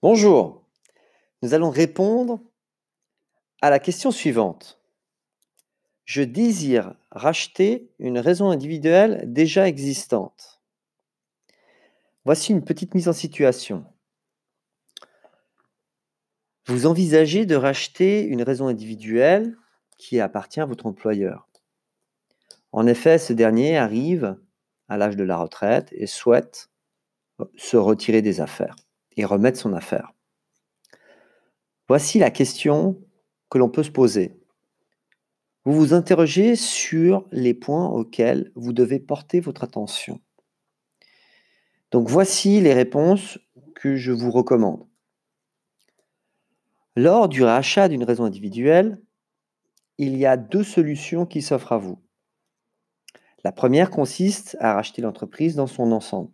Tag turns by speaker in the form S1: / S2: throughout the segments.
S1: Bonjour, nous allons répondre à la question suivante. Je désire racheter une raison individuelle déjà existante. Voici une petite mise en situation. Vous envisagez de racheter une raison individuelle qui appartient à votre employeur. En effet, ce dernier arrive à l'âge de la retraite et souhaite se retirer des affaires et remettre son affaire. Voici la question que l'on peut se poser. Vous vous interrogez sur les points auxquels vous devez porter votre attention. Donc voici les réponses que je vous recommande. Lors du rachat d'une raison individuelle, il y a deux solutions qui s'offrent à vous. La première consiste à racheter l'entreprise dans son ensemble.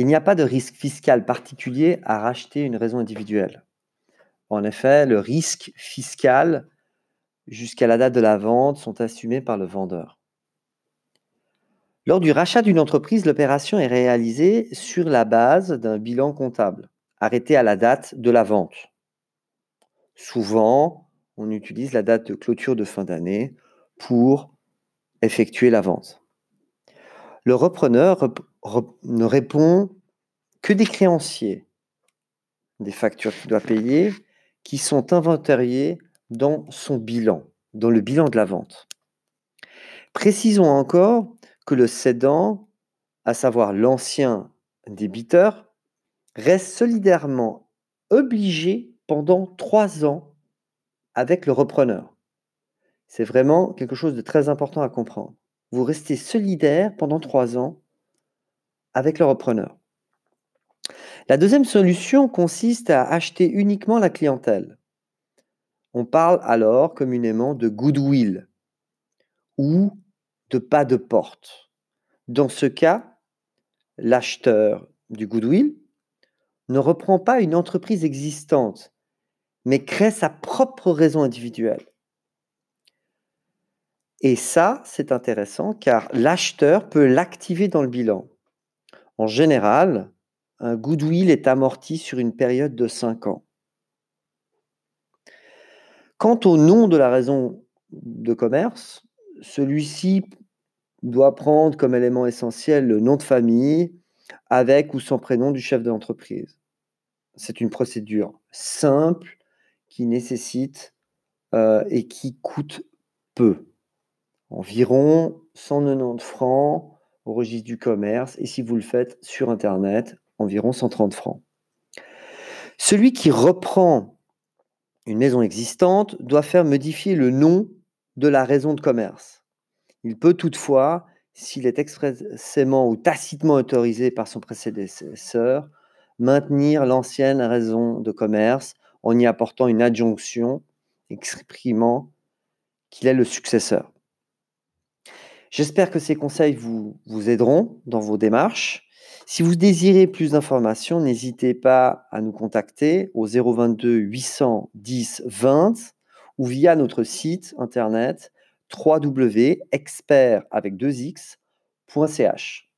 S1: Il n'y a pas de risque fiscal particulier à racheter une raison individuelle. En effet, le risque fiscal jusqu'à la date de la vente sont assumés par le vendeur. Lors du rachat d'une entreprise, l'opération est réalisée sur la base d'un bilan comptable, arrêté à la date de la vente. Souvent, on utilise la date de clôture de fin d'année pour effectuer la vente. Le repreneur ne répond que des créanciers, des factures qu'il doit payer, qui sont inventariées dans son bilan, dans le bilan de la vente. Précisons encore que le cédant, à savoir l'ancien débiteur, reste solidairement obligé pendant trois ans avec le repreneur. C'est vraiment quelque chose de très important à comprendre. Vous restez solidaire pendant trois ans avec le repreneur. La deuxième solution consiste à acheter uniquement la clientèle. On parle alors communément de goodwill ou de pas de porte. Dans ce cas, l'acheteur du goodwill ne reprend pas une entreprise existante, mais crée sa propre raison individuelle. Et ça, c'est intéressant car l'acheteur peut l'activer dans le bilan. En général, un goodwill est amorti sur une période de 5 ans. Quant au nom de la raison de commerce, celui-ci doit prendre comme élément essentiel le nom de famille avec ou sans prénom du chef de l'entreprise. C'est une procédure simple qui nécessite euh, et qui coûte peu, environ 190 francs au registre du commerce et si vous le faites sur Internet, environ 130 francs. Celui qui reprend une maison existante doit faire modifier le nom de la raison de commerce. Il peut toutefois, s'il est expressément ou tacitement autorisé par son prédécesseur, maintenir l'ancienne raison de commerce en y apportant une adjonction exprimant qu'il est le successeur. J'espère que ces conseils vous, vous aideront dans vos démarches. Si vous désirez plus d'informations, n'hésitez pas à nous contacter au 022 810 20 ou via notre site internet www.expert avec 2x.ch.